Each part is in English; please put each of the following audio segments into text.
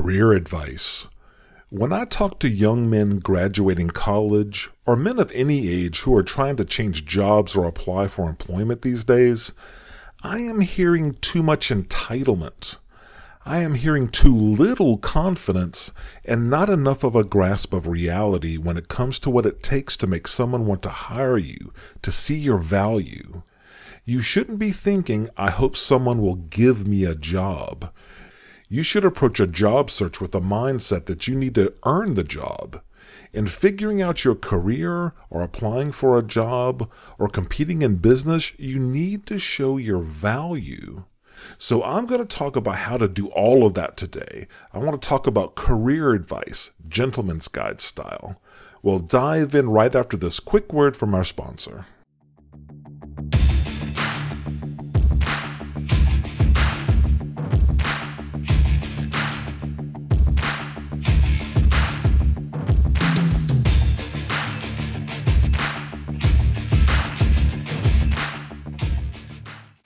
career advice. When I talk to young men graduating college or men of any age who are trying to change jobs or apply for employment these days, I am hearing too much entitlement. I am hearing too little confidence and not enough of a grasp of reality when it comes to what it takes to make someone want to hire you, to see your value. You shouldn't be thinking, I hope someone will give me a job. You should approach a job search with a mindset that you need to earn the job. In figuring out your career or applying for a job or competing in business, you need to show your value. So I'm going to talk about how to do all of that today. I want to talk about career advice, gentleman's guide style. We'll dive in right after this quick word from our sponsor.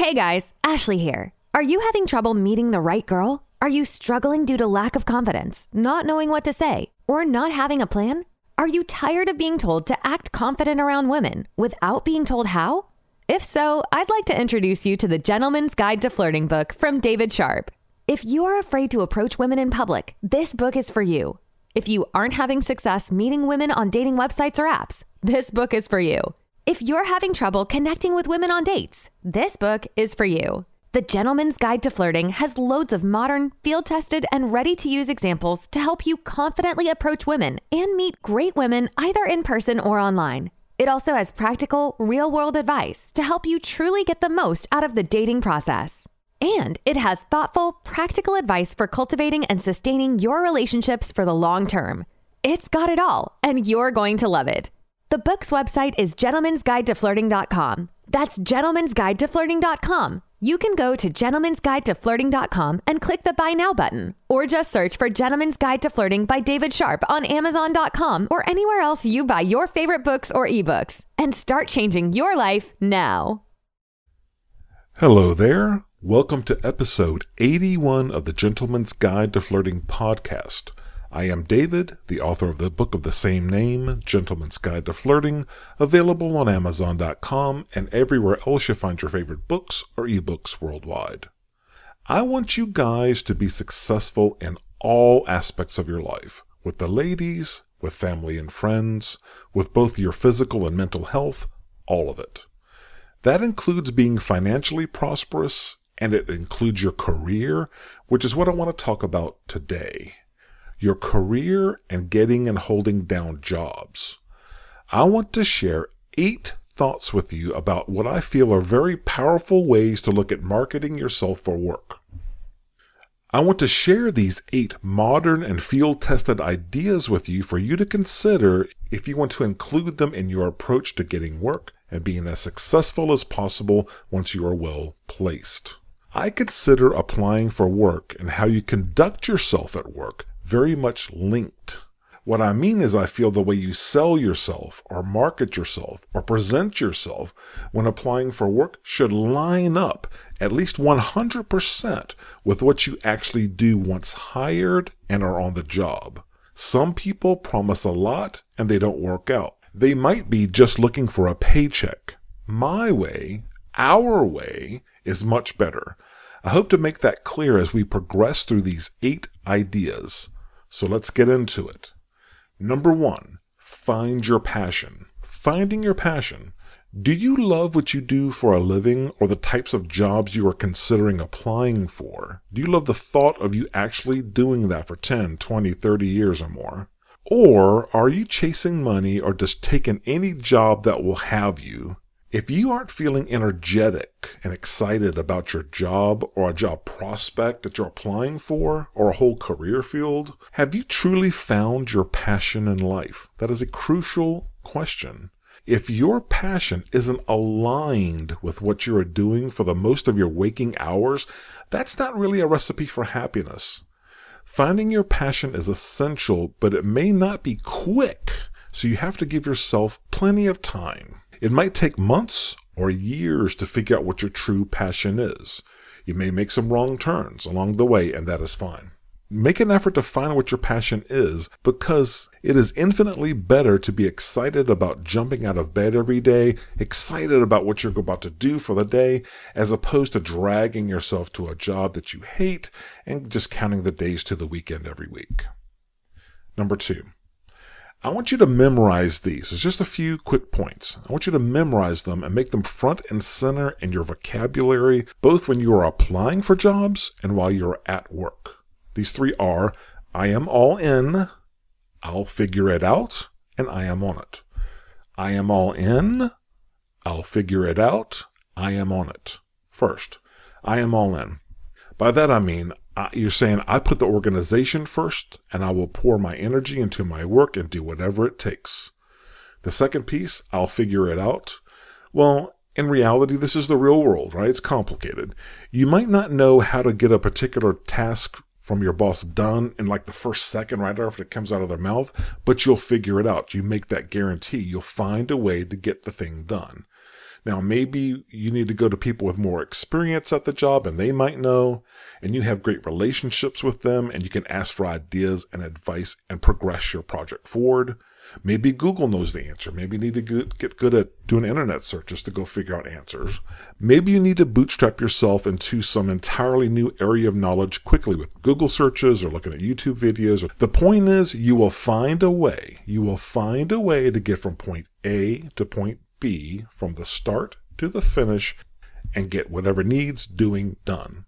Hey guys, Ashley here. Are you having trouble meeting the right girl? Are you struggling due to lack of confidence, not knowing what to say, or not having a plan? Are you tired of being told to act confident around women without being told how? If so, I'd like to introduce you to the Gentleman's Guide to Flirting book from David Sharp. If you are afraid to approach women in public, this book is for you. If you aren't having success meeting women on dating websites or apps, this book is for you. If you're having trouble connecting with women on dates, this book is for you. The Gentleman's Guide to Flirting has loads of modern, field tested, and ready to use examples to help you confidently approach women and meet great women either in person or online. It also has practical, real world advice to help you truly get the most out of the dating process. And it has thoughtful, practical advice for cultivating and sustaining your relationships for the long term. It's got it all, and you're going to love it. The book's website is gentlemansguidetoflirting.com. That's gentlemansguidetoflirting.com. You can go to gentlemansguidetoflirting.com and click the Buy Now button, or just search for Gentleman's Guide to Flirting by David Sharp on Amazon.com or anywhere else you buy your favorite books or ebooks, and start changing your life now. Hello there. Welcome to episode 81 of the Gentleman's Guide to Flirting podcast. I am David, the author of the book of the same name, Gentleman's Guide to Flirting, available on Amazon.com and everywhere else you find your favorite books or ebooks worldwide. I want you guys to be successful in all aspects of your life with the ladies, with family and friends, with both your physical and mental health, all of it. That includes being financially prosperous and it includes your career, which is what I want to talk about today your career and getting and holding down jobs. I want to share eight thoughts with you about what I feel are very powerful ways to look at marketing yourself for work. I want to share these eight modern and field tested ideas with you for you to consider if you want to include them in your approach to getting work and being as successful as possible once you are well placed. I consider applying for work and how you conduct yourself at work very much linked. What I mean is, I feel the way you sell yourself or market yourself or present yourself when applying for work should line up at least 100% with what you actually do once hired and are on the job. Some people promise a lot and they don't work out. They might be just looking for a paycheck. My way, our way, is much better. I hope to make that clear as we progress through these eight ideas. So let's get into it. Number one, find your passion. Finding your passion. Do you love what you do for a living or the types of jobs you are considering applying for? Do you love the thought of you actually doing that for 10, 20, 30 years or more? Or are you chasing money or just taking any job that will have you if you aren't feeling energetic and excited about your job or a job prospect that you're applying for or a whole career field, have you truly found your passion in life? That is a crucial question. If your passion isn't aligned with what you are doing for the most of your waking hours, that's not really a recipe for happiness. Finding your passion is essential, but it may not be quick, so you have to give yourself plenty of time. It might take months or years to figure out what your true passion is. You may make some wrong turns along the way, and that is fine. Make an effort to find what your passion is because it is infinitely better to be excited about jumping out of bed every day, excited about what you're about to do for the day, as opposed to dragging yourself to a job that you hate and just counting the days to the weekend every week. Number two, I want you to memorize these. It's just a few quick points. I want you to memorize them and make them front and center in your vocabulary, both when you are applying for jobs and while you're at work. These three are I am all in, I'll figure it out, and I am on it. I am all in, I'll figure it out, I am on it. First, I am all in. By that I mean, you're saying I put the organization first and I will pour my energy into my work and do whatever it takes. The second piece, I'll figure it out. Well, in reality, this is the real world, right? It's complicated. You might not know how to get a particular task from your boss done in like the first second right after it comes out of their mouth, but you'll figure it out. You make that guarantee. You'll find a way to get the thing done. Now, maybe you need to go to people with more experience at the job and they might know, and you have great relationships with them and you can ask for ideas and advice and progress your project forward. Maybe Google knows the answer. Maybe you need to get good at doing internet searches to go figure out answers. Maybe you need to bootstrap yourself into some entirely new area of knowledge quickly with Google searches or looking at YouTube videos. The point is, you will find a way. You will find a way to get from point A to point B from the start to the finish and get whatever needs doing done.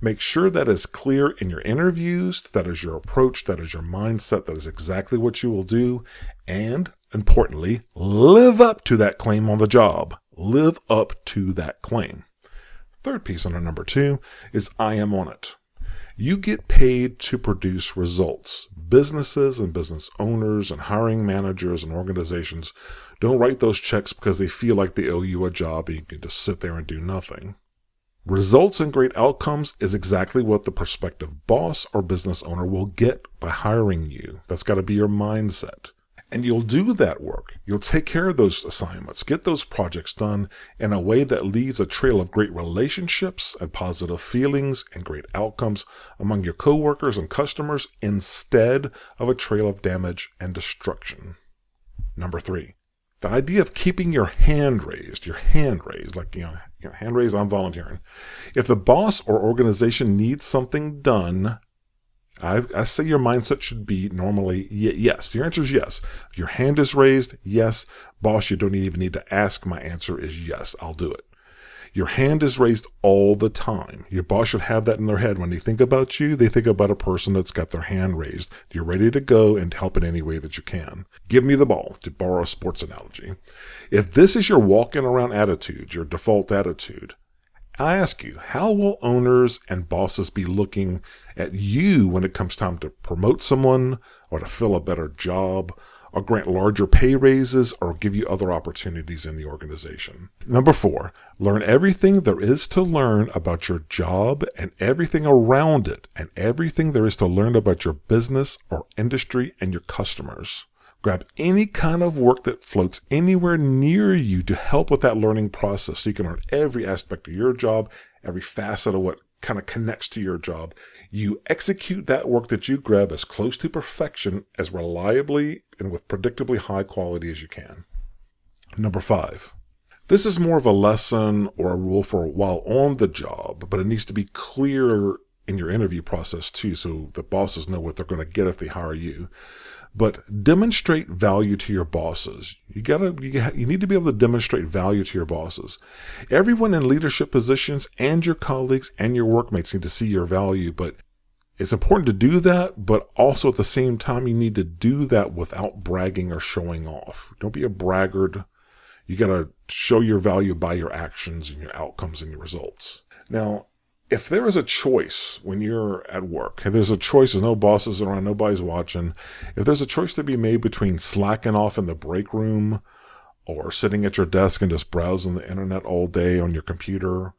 Make sure that is clear in your interviews, that is your approach, that is your mindset, that is exactly what you will do. And importantly, live up to that claim on the job. Live up to that claim. Third piece under number two is I am on it. You get paid to produce results. Businesses and business owners and hiring managers and organizations don't write those checks because they feel like they owe you a job and you can just sit there and do nothing. Results and great outcomes is exactly what the prospective boss or business owner will get by hiring you. That's got to be your mindset. And you'll do that work. You'll take care of those assignments, get those projects done in a way that leaves a trail of great relationships and positive feelings and great outcomes among your coworkers and customers instead of a trail of damage and destruction. Number three, the idea of keeping your hand raised, your hand raised, like, you know, you know, hand raised, I'm volunteering. If the boss or organization needs something done, I, I say your mindset should be normally yes. Your answer is yes. Your hand is raised, yes. Boss, you don't even need to ask. My answer is yes. I'll do it. Your hand is raised all the time. Your boss should have that in their head. When they think about you, they think about a person that's got their hand raised. You're ready to go and help in any way that you can. Give me the ball, to borrow a sports analogy. If this is your walking around attitude, your default attitude, I ask you, how will owners and bosses be looking at you when it comes time to promote someone or to fill a better job or grant larger pay raises or give you other opportunities in the organization. Number four, learn everything there is to learn about your job and everything around it and everything there is to learn about your business or industry and your customers. Grab any kind of work that floats anywhere near you to help with that learning process so you can learn every aspect of your job, every facet of what kind of connects to your job. You execute that work that you grab as close to perfection, as reliably, and with predictably high quality as you can. Number five. This is more of a lesson or a rule for while on the job, but it needs to be clear in your interview process too, so the bosses know what they're going to get if they hire you but demonstrate value to your bosses. You gotta, you, you need to be able to demonstrate value to your bosses. Everyone in leadership positions and your colleagues and your workmates need to see your value, but it's important to do that, but also at the same time, you need to do that without bragging or showing off. Don't be a braggart. You gotta show your value by your actions and your outcomes and your results. Now, if there is a choice when you're at work, if there's a choice, there's no bosses around, nobody's watching. If there's a choice to be made between slacking off in the break room or sitting at your desk and just browsing the internet all day on your computer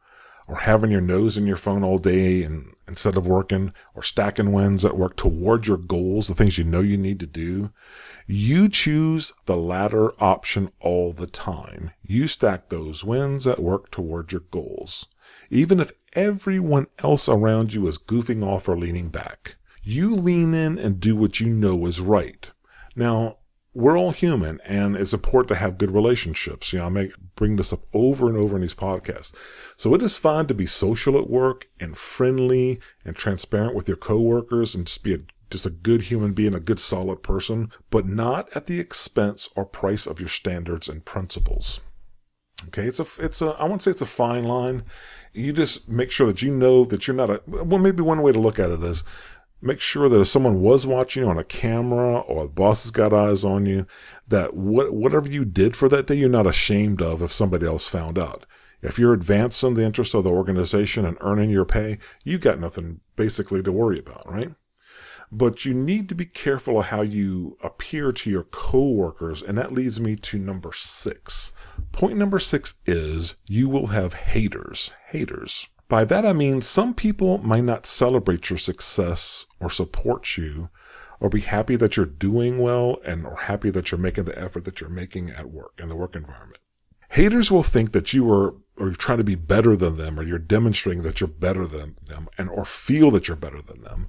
or having your nose in your phone all day and instead of working or stacking wins at work toward your goals, the things you know you need to do, you choose the latter option all the time. You stack those wins at work toward your goals even if everyone else around you is goofing off or leaning back. You lean in and do what you know is right. Now, we're all human and it's important to have good relationships. You know, I make bring this up over and over in these podcasts. So it is fine to be social at work and friendly and transparent with your coworkers and just be a just a good human being, a good solid person, but not at the expense or price of your standards and principles. Okay, it's a it's a I won't say it's a fine line. You just make sure that you know that you're not a well maybe one way to look at it is make sure that if someone was watching you on a camera or the boss has got eyes on you, that what, whatever you did for that day, you're not ashamed of if somebody else found out. If you're advancing the interests of the organization and earning your pay, you got nothing basically to worry about, right? But you need to be careful of how you appear to your coworkers, and that leads me to number six. Point number six is you will have haters. Haters. By that I mean some people might not celebrate your success or support you or be happy that you're doing well and or happy that you're making the effort that you're making at work in the work environment. Haters will think that you are or you're trying to be better than them or you're demonstrating that you're better than them and or feel that you're better than them.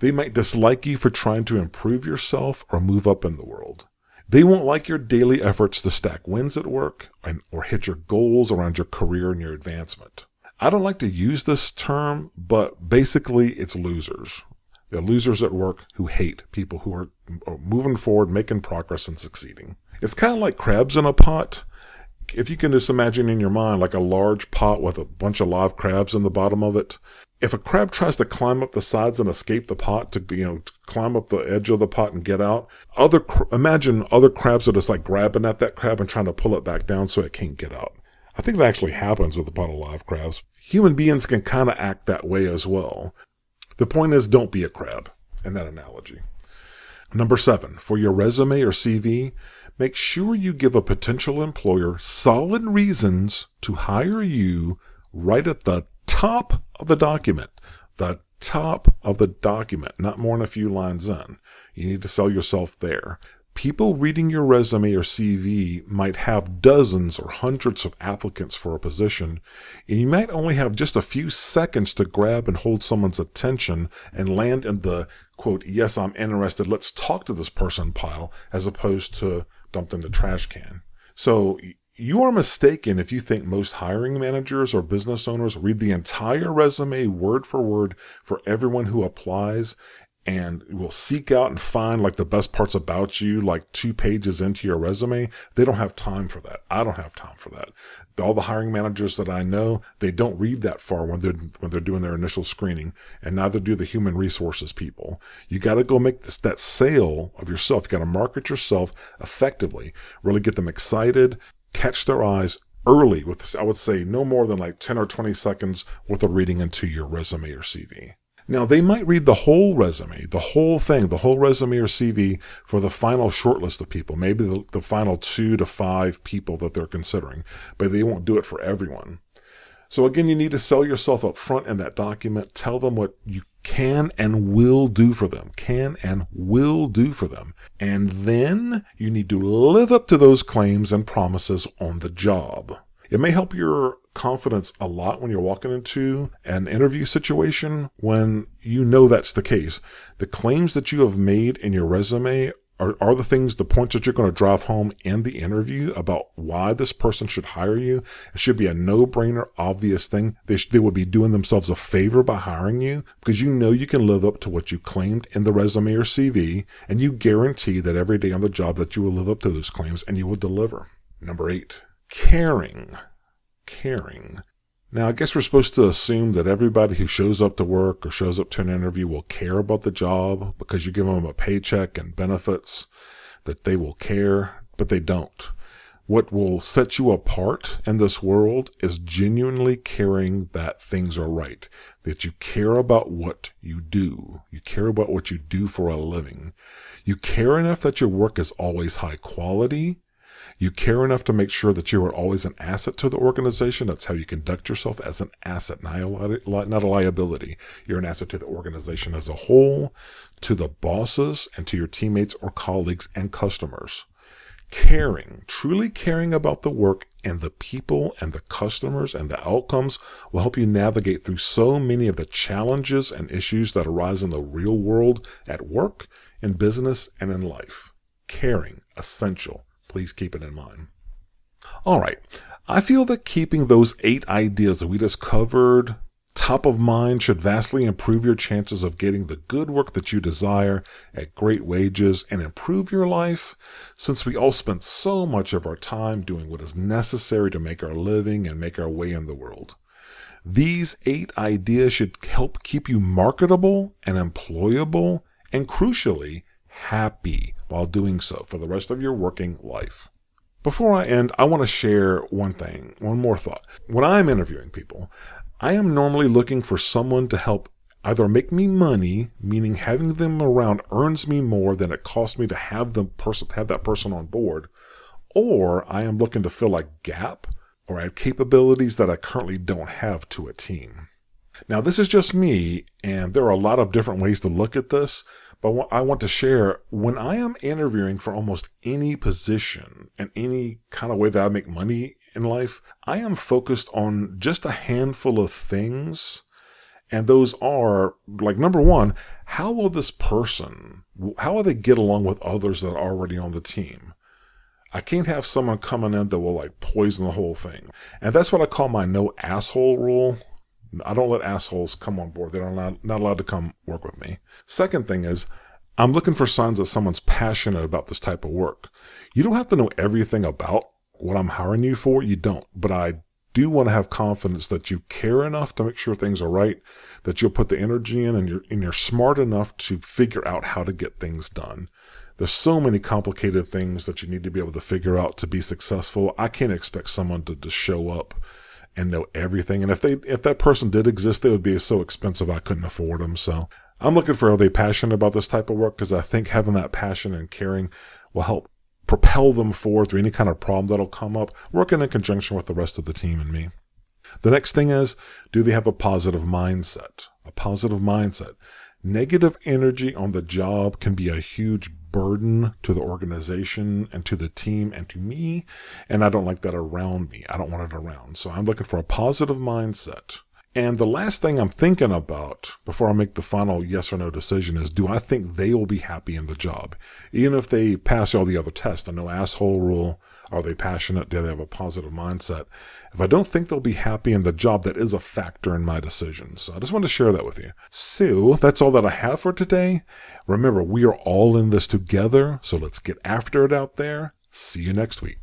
They might dislike you for trying to improve yourself or move up in the world. They won't like your daily efforts to stack wins at work and, or hit your goals around your career and your advancement. I don't like to use this term, but basically it's losers. They're losers at work who hate people who are, are moving forward, making progress, and succeeding. It's kind of like crabs in a pot. If you can just imagine in your mind like a large pot with a bunch of live crabs in the bottom of it. If a crab tries to climb up the sides and escape the pot to, you know, to climb up the edge of the pot and get out, other, imagine other crabs are just like grabbing at that crab and trying to pull it back down so it can't get out. I think that actually happens with a pot of live crabs human beings can kind of act that way as well. The point is, don't be a crab in that analogy. Number seven, for your resume or CV, make sure you give a potential employer solid reasons to hire you right at the top of the document. The top of the document, not more than a few lines in. You need to sell yourself there. People reading your resume or CV might have dozens or hundreds of applicants for a position, and you might only have just a few seconds to grab and hold someone's attention and land in the quote, yes, I'm interested, let's talk to this person pile, as opposed to dumped in the trash can. So you are mistaken if you think most hiring managers or business owners read the entire resume word for word for everyone who applies and will seek out and find like the best parts about you, like two pages into your resume. They don't have time for that. I don't have time for that. All the hiring managers that I know, they don't read that far when they're, when they're doing their initial screening and neither do the human resources people. You got to go make this, that sale of yourself. You got to market yourself effectively, really get them excited, catch their eyes early with. I would say no more than like 10 or 20 seconds worth of reading into your resume or CV. Now, they might read the whole resume, the whole thing, the whole resume or CV for the final shortlist of people, maybe the, the, final two to five people that they're considering, but they won't do it for everyone. So again, you need to sell yourself up front in that document. Tell them what you can and will do for them, can and will do for them. And then you need to live up to those claims and promises on the job. It may help your confidence a lot when you're walking into an interview situation when you know that's the case. The claims that you have made in your resume are, are the things, the points that you're going to drive home in the interview about why this person should hire you. It should be a no brainer, obvious thing. They, sh- they would be doing themselves a favor by hiring you because you know you can live up to what you claimed in the resume or CV and you guarantee that every day on the job that you will live up to those claims and you will deliver. Number eight, caring. Caring. Now, I guess we're supposed to assume that everybody who shows up to work or shows up to an interview will care about the job because you give them a paycheck and benefits, that they will care, but they don't. What will set you apart in this world is genuinely caring that things are right, that you care about what you do. You care about what you do for a living. You care enough that your work is always high quality you care enough to make sure that you are always an asset to the organization. That's how you conduct yourself as an asset, not a, liability. You're an asset to the organization as a whole, to the bosses, and to your teammates or colleagues and customers. Caring, truly caring about the work and the people and the customers and the outcomes will help you navigate through so many of the challenges and issues that arise in the real world at work, in business, and in life. Caring, essential. Please keep it in mind. All right. I feel that keeping those eight ideas that we just covered top of mind should vastly improve your chances of getting the good work that you desire at great wages and improve your life since we all spend so much of our time doing what is necessary to make our living and make our way in the world. These eight ideas should help keep you marketable and employable and crucially happy while doing so for the rest of your working life. Before I end, I want to share one thing, one more thought. When I'm interviewing people, I am normally looking for someone to help either make me money, meaning having them around earns me more than it costs me to have the person have that person on board, or I am looking to fill a gap or add capabilities that I currently don't have to a team. Now, this is just me, and there are a lot of different ways to look at this, but I want to share when I am interviewing for almost any position and any kind of way that I make money in life, I am focused on just a handful of things. And those are like number one, how will this person, how will they get along with others that are already on the team? I can't have someone coming in that will like poison the whole thing. And that's what I call my no asshole rule. I don't let assholes come on board. They're not, not allowed to come work with me. Second thing is, I'm looking for signs that someone's passionate about this type of work. You don't have to know everything about what I'm hiring you for, you don't. But I do want to have confidence that you care enough to make sure things are right, that you'll put the energy in and you're, and you're smart enough to figure out how to get things done. There's so many complicated things that you need to be able to figure out to be successful. I can't expect someone to just show up and know everything. And if they, if that person did exist, they would be so expensive I couldn't afford them. So I'm looking for are they passionate about this type of work? Because I think having that passion and caring will help propel them forward through any kind of problem that'll come up, working in conjunction with the rest of the team and me. The next thing is, do they have a positive mindset? A positive mindset. Negative energy on the job can be a huge burden to the organization and to the team and to me. And I don't like that around me. I don't want it around. So I'm looking for a positive mindset. And the last thing I'm thinking about before I make the final yes or no decision is do I think they will be happy in the job? Even if they pass all the other tests, the no asshole rule, are they passionate? Do they have a positive mindset? If I don't think they'll be happy in the job, that is a factor in my decision. So I just wanted to share that with you. So that's all that I have for today. Remember, we are all in this together. So let's get after it out there. See you next week.